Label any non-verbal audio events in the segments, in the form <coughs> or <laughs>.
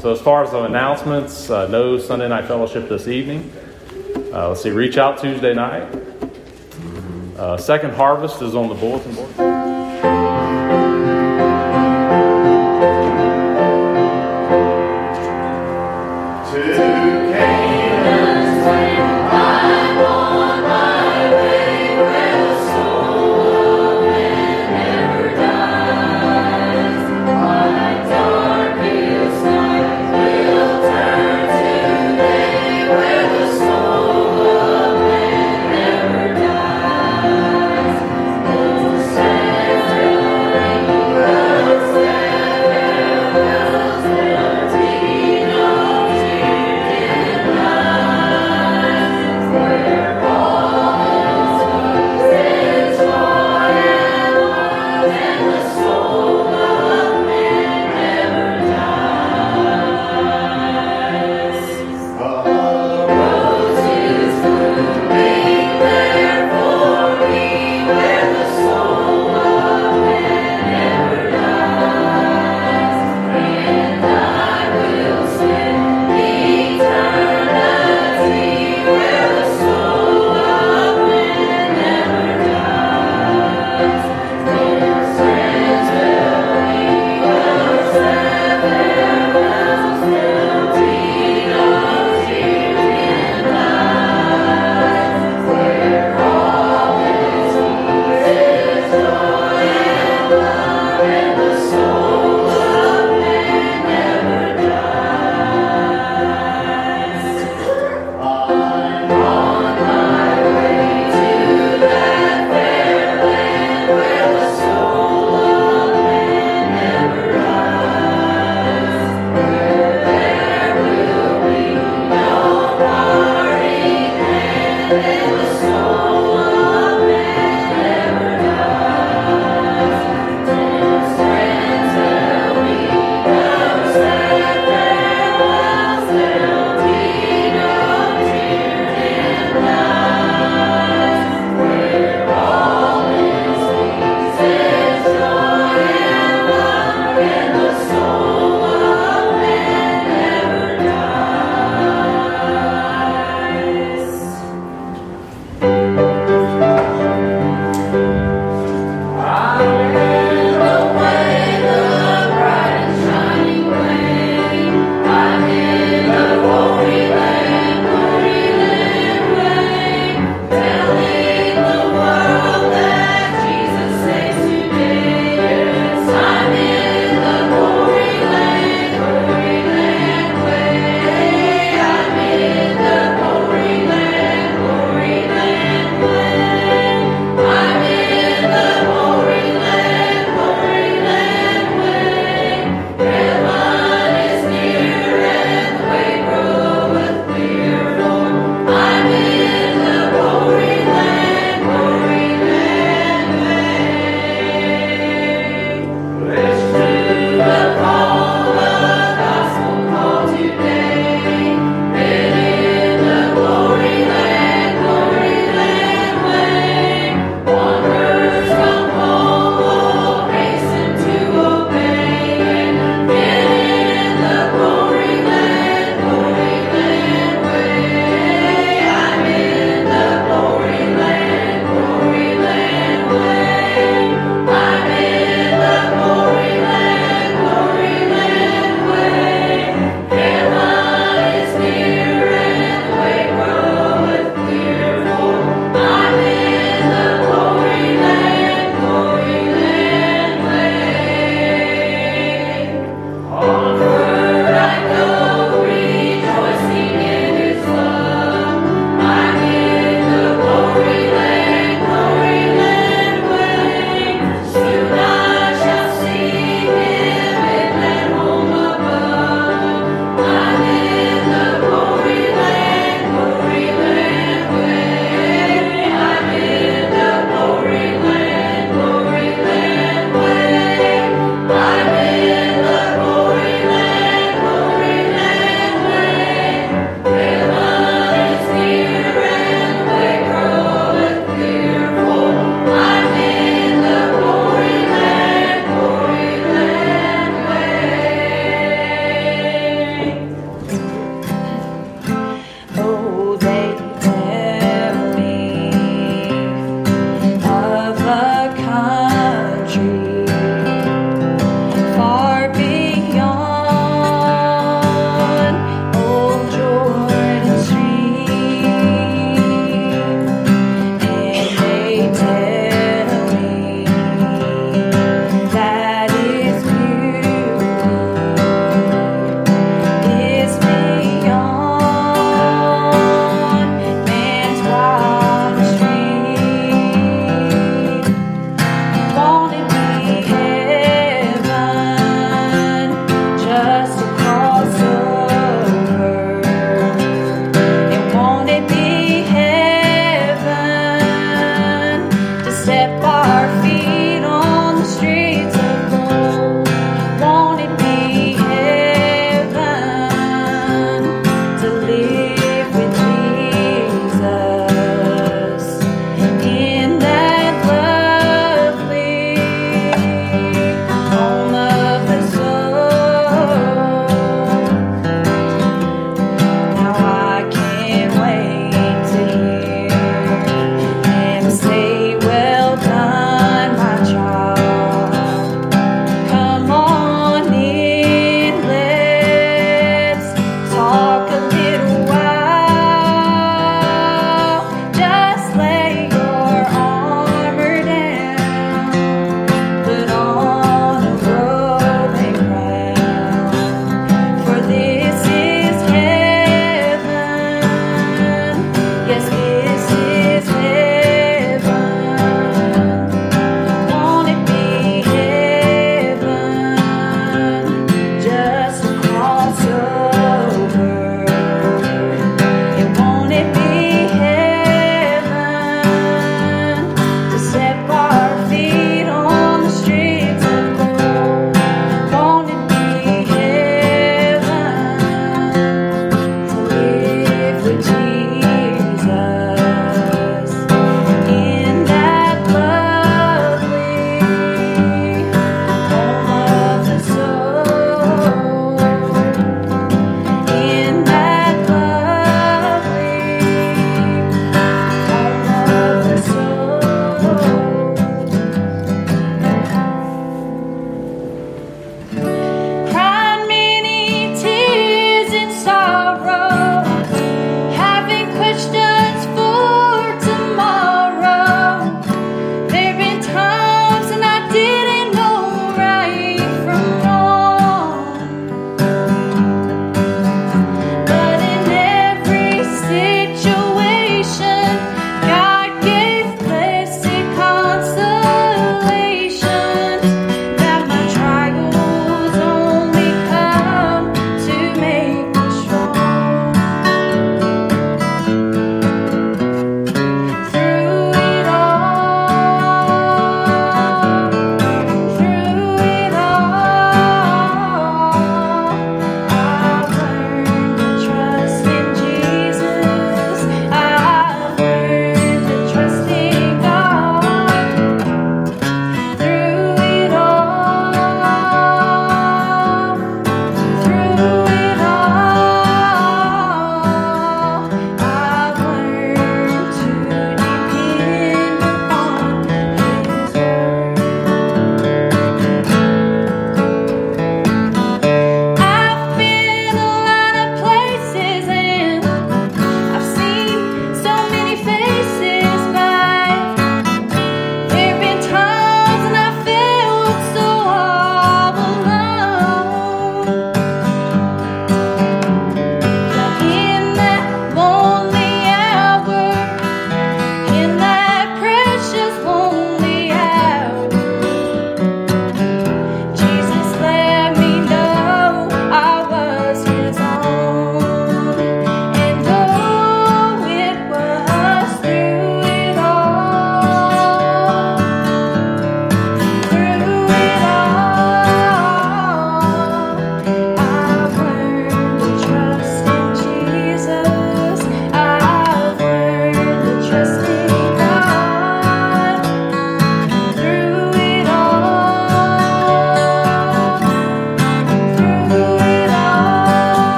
So, as far as the announcements, uh, no Sunday night fellowship this evening. Uh, let's see, reach out Tuesday night. Uh, second harvest is on the bulletin board.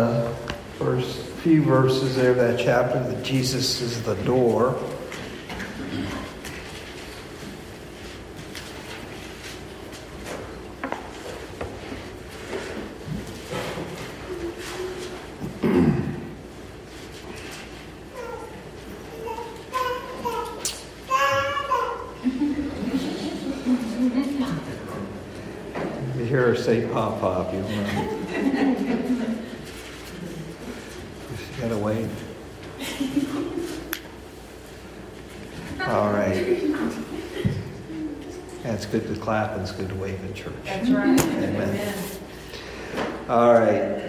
Preached first few verses there of that chapter that Jesus is the door. <laughs> say pop pop, you'll know. Just gotta wait. All right. That's good it's good to wave in church. That's right. Amen. All right.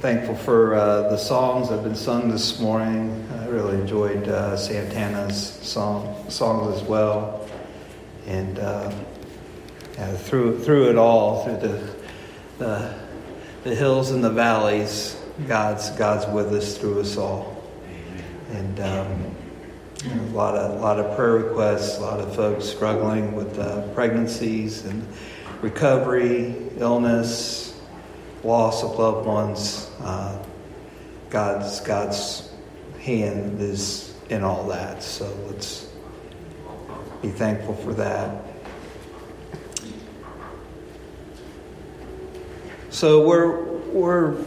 Thankful for uh, the songs that have been sung this morning. I really enjoyed uh, Santana's song songs as well, and uh, yeah, through through it all, through the the, the hills and the valleys, God's, God's with us through us all. And um, a lot of, a lot of prayer requests, a lot of folks struggling with uh, pregnancies and recovery, illness, loss of loved ones. Uh, God's, God's hand is in all that. So let's be thankful for that. So we're we're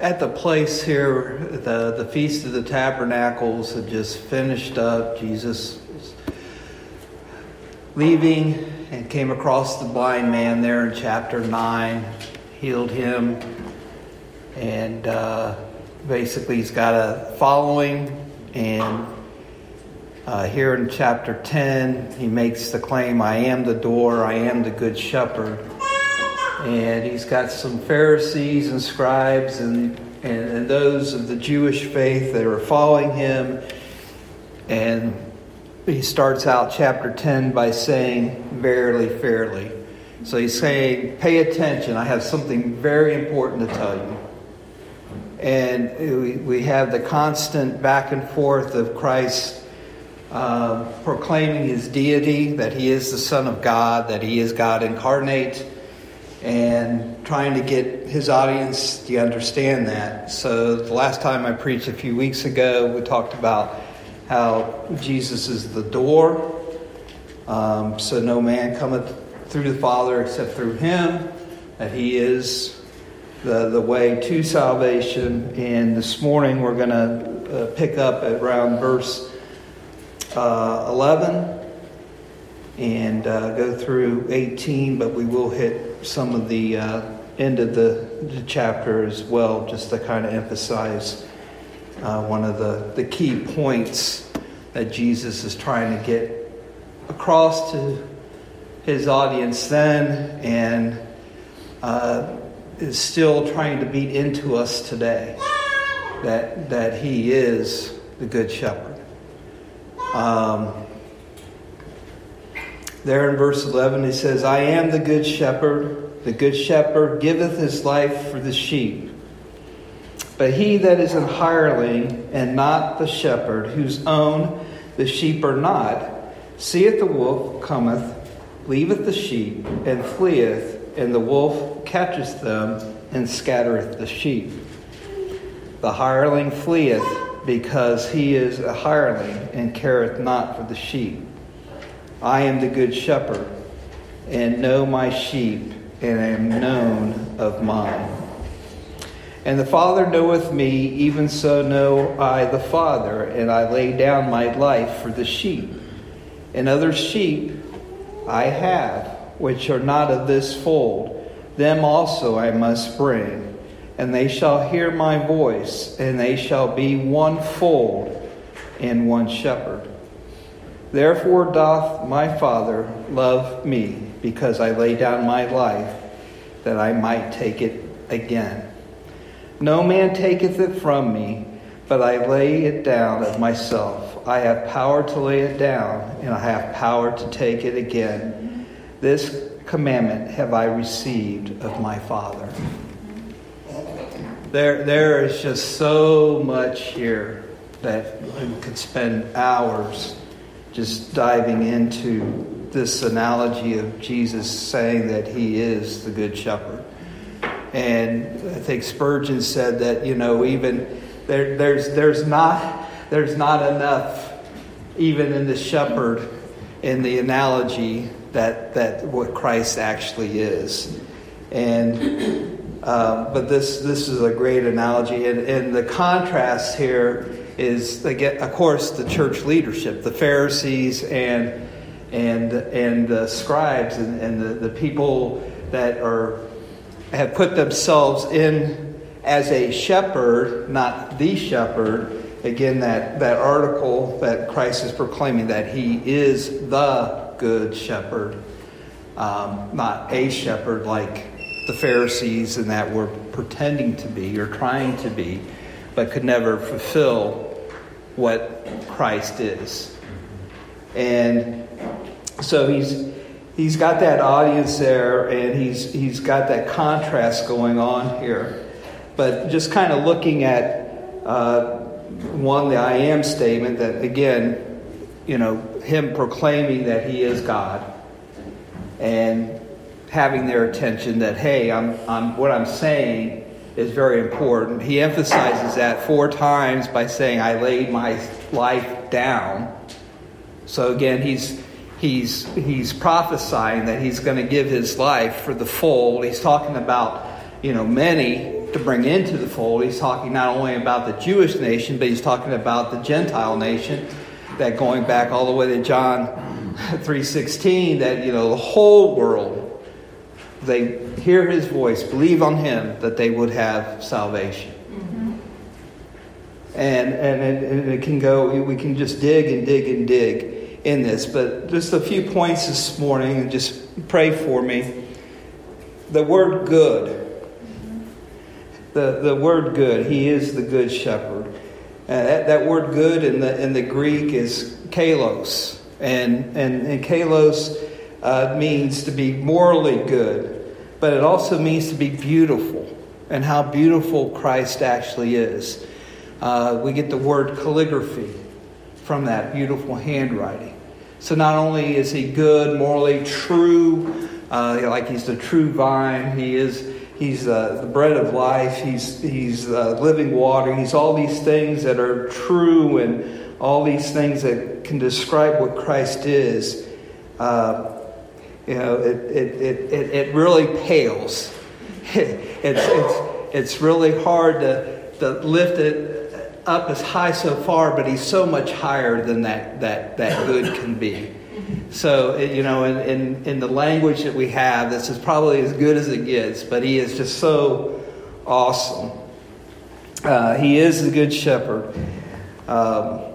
at the place here. The the feast of the tabernacles had just finished up. Jesus was leaving and came across the blind man there in chapter nine, healed him, and uh, basically he's got a following. And uh, here in chapter ten, he makes the claim, "I am the door. I am the good shepherd." And he's got some Pharisees and scribes and, and, and, those of the Jewish faith that are following him. And he starts out chapter 10 by saying, Verily, fairly. So he's saying, Pay attention, I have something very important to tell you. And we, have the constant back and forth of Christ uh, proclaiming his deity, that he is the Son of God, that he is God incarnate and trying to get his audience to understand that. So, the last time I preached a few weeks ago, we talked about how Jesus is the door. Um, so, no man cometh through the Father except through him, that he is the, the way to salvation. And this morning, we're going to uh, pick up at around verse uh, 11 and uh, go through 18, but we will hit some of the uh, end of the, the, chapter as well, just to kind of emphasize uh, one of the, the key points that Jesus is trying to get across to his audience then and uh, is still trying to beat into us today that, that he is the Good Shepherd. Um, there in verse 11, he says, I am the good shepherd. The good shepherd giveth his life for the sheep. But he that is an hireling and not the shepherd, whose own the sheep are not, seeth the wolf cometh, leaveth the sheep, and fleeth, and the wolf catcheth them, and scattereth the sheep. The hireling fleeth, because he is a hireling, and careth not for the sheep. I am the good shepherd, and know my sheep, and am known of mine. And the Father knoweth me, even so know I the Father, and I lay down my life for the sheep. And other sheep I have, which are not of this fold, them also I must bring. And they shall hear my voice, and they shall be one fold and one shepherd. Therefore doth my Father love me, because I lay down my life, that I might take it again. No man taketh it from me, but I lay it down of myself. I have power to lay it down, and I have power to take it again. This commandment have I received of my Father. There, there is just so much here that we could spend hours just diving into this analogy of Jesus saying that he is the good shepherd. And I think Spurgeon said that, you know, even there, there's, there's, not, there's not enough, even in the shepherd, in the analogy, that, that what Christ actually is. And uh, but this this is a great analogy, and, and the contrast here is again, of course, the church leadership, the Pharisees and and and the scribes and, and the, the people that are have put themselves in as a shepherd, not the shepherd. Again, that, that article that Christ is proclaiming that he is the good shepherd, um, not a shepherd like the Pharisees and that were pretending to be or trying to be, but could never fulfill what Christ is. And so he's he's got that audience there and he's he's got that contrast going on here. But just kind of looking at uh, one, the I am statement that again, you know, him proclaiming that he is God and having their attention that, hey, I'm, I'm, what I'm saying is very important. He emphasizes that four times by saying, I laid my life down. So again, he's, he's, he's prophesying that he's going to give his life for the fold. He's talking about, you know, many to bring into the fold. He's talking not only about the Jewish nation, but he's talking about the Gentile nation. That going back all the way to John 3:16, that you know the whole world they hear his voice, believe on him, that they would have salvation. Mm-hmm. And, and it, and it can go, we can just dig and dig and dig in this. But just a few points this morning, and just pray for me. The word good. The, the word good. He is the good shepherd. Uh, that, that word good in the, in the Greek is kalos. And, and, and kalos uh, means to be morally good, but it also means to be beautiful and how beautiful Christ actually is. Uh, we get the word calligraphy from that beautiful handwriting. So not only is he good, morally true, uh, like he's the true vine, he is he's uh, the bread of life, he's he's uh, living water, he's all these things that are true and all these things that can describe what Christ is. Uh, you know, it, it, it, it, really pales. <laughs> it's, it's, it's really hard to, to lift it up as high so far, but he's so much higher than that, that, that good can be. So, you know, in, in, in the language that we have, this is probably as good as it gets, but he is just so awesome. Uh, he is the good shepherd. Um,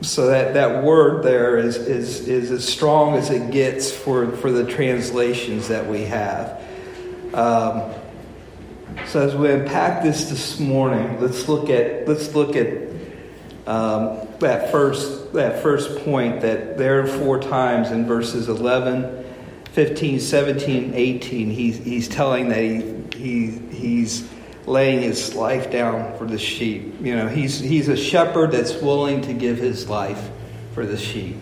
so that, that word there is, is, is as strong as it gets for, for the translations that we have. Um, so as we unpack this this morning, let's look at let's look at um, that first that first point that there are four times in verses 11, 15, 17, 18. He's, he's telling that he, he he's laying his life down for the sheep. You know, he's, he's a shepherd that's willing to give his life for the sheep.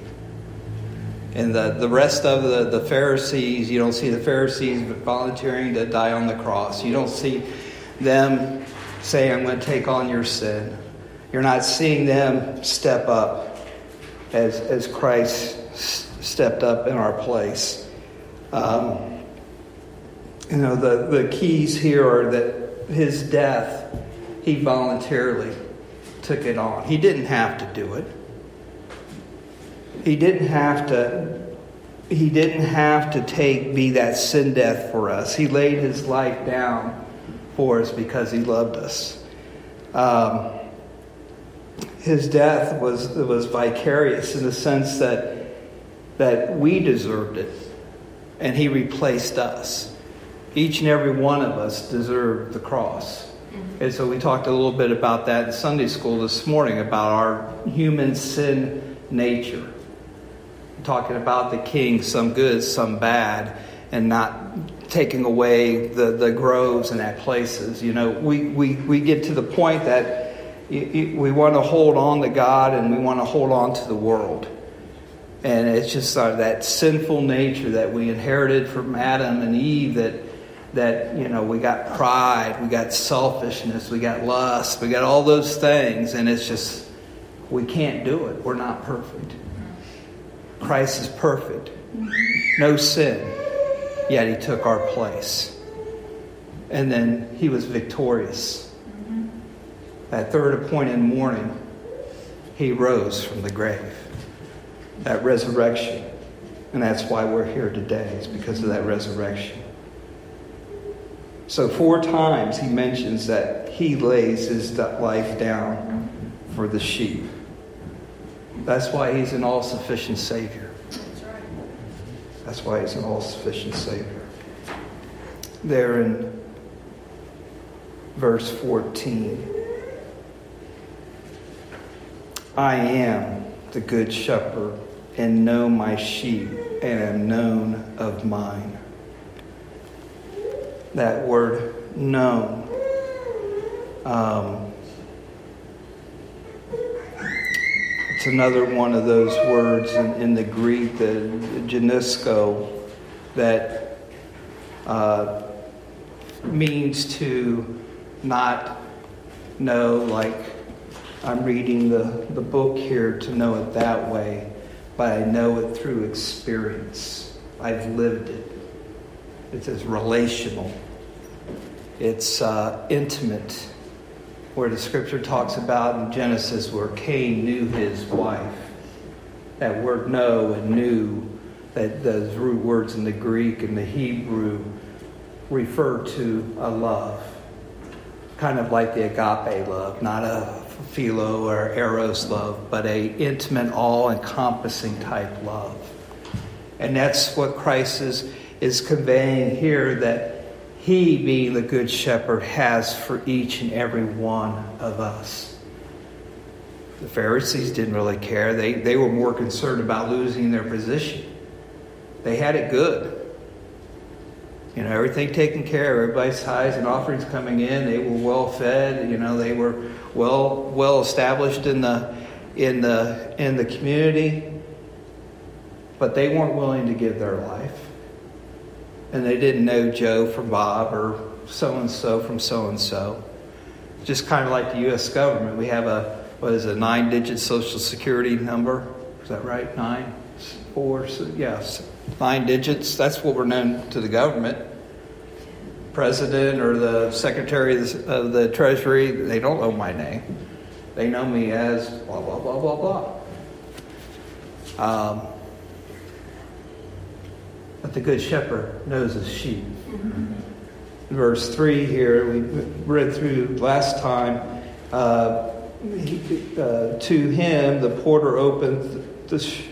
And the, the rest of the, the Pharisees, you don't see the Pharisees volunteering to die on the cross. You don't see them say, I'm going to take on your sin. You're not seeing them step up as, as Christ stepped up in our place. Um, you know, the, the keys here are that his death, he voluntarily took it on. He didn't have to do it. He didn't have to he didn't have to take be that sin death for us. He laid his life down for us because he loved us. Um, his death was was vicarious in the sense that that we deserved it, and he replaced us each and every one of us deserve the cross. Mm-hmm. And so we talked a little bit about that in Sunday school this morning about our human sin nature. Talking about the king, some good, some bad. and not taking away the, the groves and that places. You know, we, we, we get to the point that we want to hold on to God and we want to hold on to the world. And it's just uh, that sinful nature that we inherited from Adam and Eve that that you know we got pride, we got selfishness, we got lust, we got all those things, and it's just we can't do it. We're not perfect. Christ is perfect, no sin, yet He took our place, and then He was victorious. That third appointed morning, He rose from the grave. That resurrection, and that's why we're here today. is because of that resurrection. So, four times he mentions that he lays his life down for the sheep. That's why he's an all sufficient Savior. That's why he's an all sufficient Savior. There in verse 14 I am the good shepherd and know my sheep and am known of mine that word known. Um, it's another one of those words in, in the Greek, the ginosko, that uh, means to not know, like I'm reading the, the book here to know it that way, but I know it through experience. I've lived it. It's as relational. It's uh, intimate, where the scripture talks about in Genesis where Cain knew his wife. That word know and knew, that those root words in the Greek and the Hebrew refer to a love. Kind of like the agape love, not a philo or eros love, but a intimate, all-encompassing type love. And that's what Christ is, is conveying here that he, being the Good Shepherd, has for each and every one of us. The Pharisees didn't really care. They, they were more concerned about losing their position. They had it good. You know, everything taken care of, everybody's tithes and offerings coming in, they were well fed, you know, they were well well established in the in the in the community. But they weren't willing to give their life and they didn't know Joe from Bob or so and so from so and so. Just kind of like the U.S. government, we have a what is a nine-digit Social Security number? Is that right? Nine, four, yes, nine digits. That's what we're known to the government. President or the Secretary of the, of the Treasury, they don't know my name. They know me as blah blah blah blah blah. Um, but the good shepherd knows his sheep. Verse 3 here, we read through last time. Uh, he, uh, to him, the porter opened, the sh-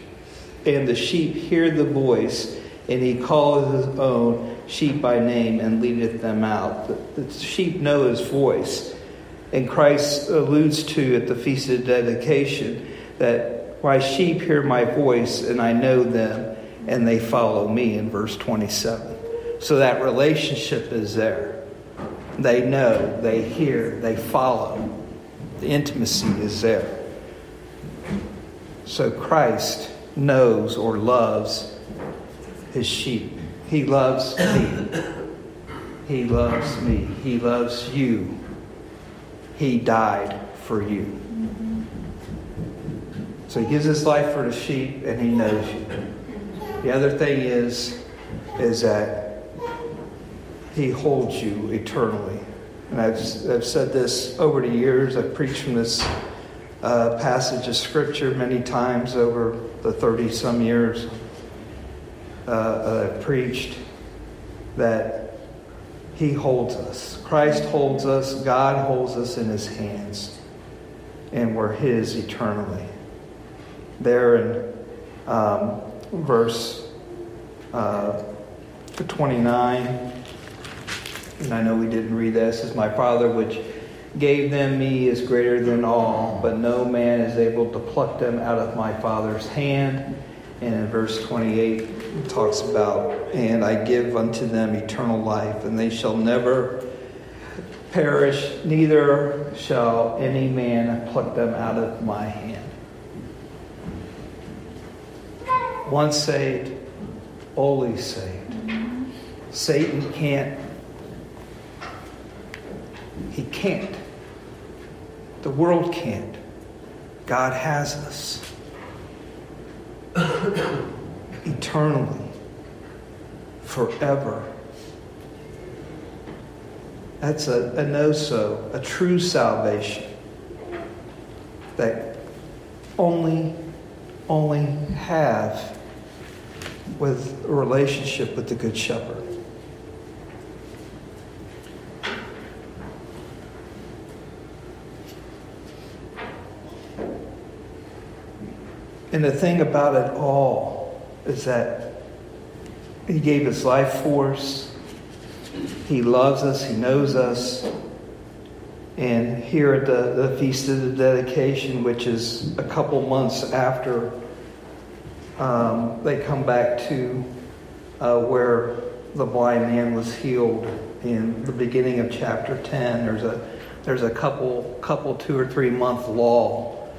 and the sheep hear the voice, and he calls his own sheep by name and leadeth them out. The, the sheep know his voice. And Christ alludes to at the Feast of Dedication that my sheep hear my voice, and I know them and they follow me in verse 27. So that relationship is there. They know, they hear, they follow. The intimacy is there. So Christ knows or loves his sheep. He loves me. He loves me. He loves you. He died for you. So he gives his life for the sheep and he knows you. The other thing is, is that He holds you eternally. And I've, I've said this over the years. I've preached from this uh, passage of Scripture many times over the 30 some years uh, I've preached that He holds us. Christ holds us. God holds us in His hands. And we're His eternally. There in um, verse uh, 29. And I know we didn't read this. As my Father, which gave them me, is greater than all, but no man is able to pluck them out of my Father's hand. And in verse 28, it talks about, And I give unto them eternal life, and they shall never perish, neither shall any man pluck them out of my hand. Once saved, always saved. Satan can't. He can't. The world can't. God has us <coughs> eternally, forever. That's a, a no so, a true salvation that only, only have with a relationship with the Good Shepherd. And the thing about it all is that He gave His life for us. He loves us. He knows us. And here at the, the Feast of the Dedication, which is a couple months after um, they come back to uh, where the blind man was healed in the beginning of chapter 10, there's a, there's a couple, couple, two or three month lull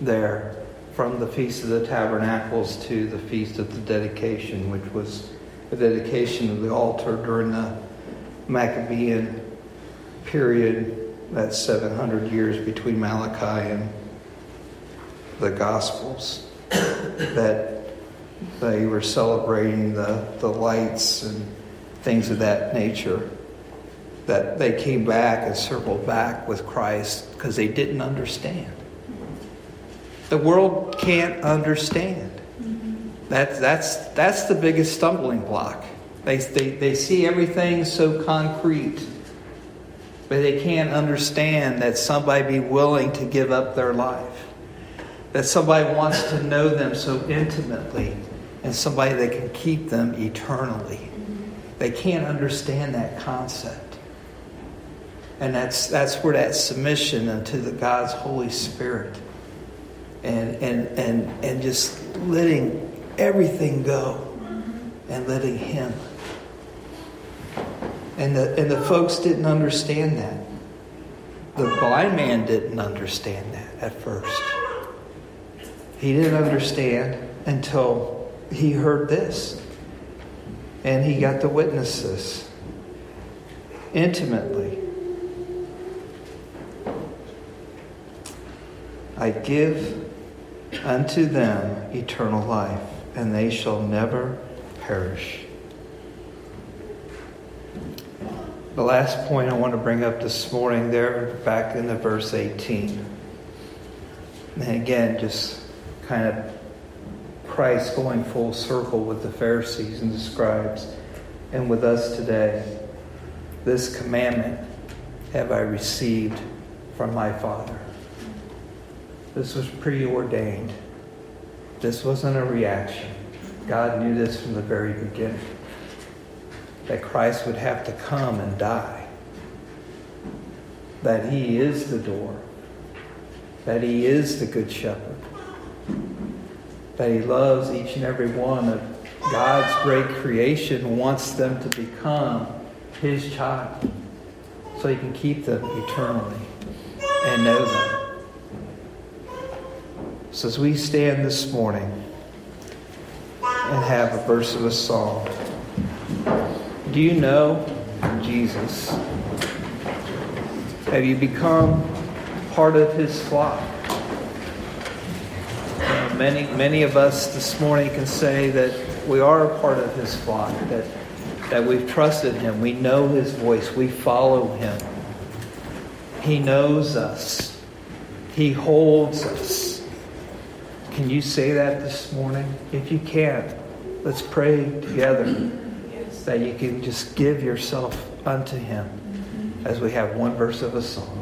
there from the Feast of the Tabernacles to the Feast of the Dedication, which was the dedication of the altar during the Maccabean period, that's 700 years between Malachi and the Gospels, that they were celebrating the, the lights and things of that nature. That they came back and circled back with Christ because they didn't understand. The world can't understand. That's, that's, that's the biggest stumbling block. They, they, they see everything so concrete, but they can't understand that somebody be willing to give up their life. That somebody wants to know them so intimately, and somebody that can keep them eternally. They can't understand that concept. And that's, that's where that submission unto the God's Holy Spirit and, and, and, and just letting everything go and letting Him. And the, and the folks didn't understand that. The blind man didn't understand that at first. He didn't understand until he heard this. And he got to witness this intimately. I give unto them eternal life, and they shall never perish. The last point I want to bring up this morning, there, back in the verse 18. And again, just kind of Christ going full circle with the Pharisees and the scribes and with us today. This commandment have I received from my Father. This was preordained. This wasn't a reaction. God knew this from the very beginning that Christ would have to come and die, that He is the door, that He is the Good Shepherd, that He loves each and every one of God's great creation, wants them to become His child so He can keep them eternally and know them. So as we stand this morning and have a verse of a song, do you know Jesus? Have you become part of his flock? Many, many of us this morning can say that we are a part of his flock, that, that we've trusted him, we know his voice, we follow him. He knows us, he holds us. Can you say that this morning? If you can't, let's pray together that you can just give yourself unto Him as we have one verse of a song.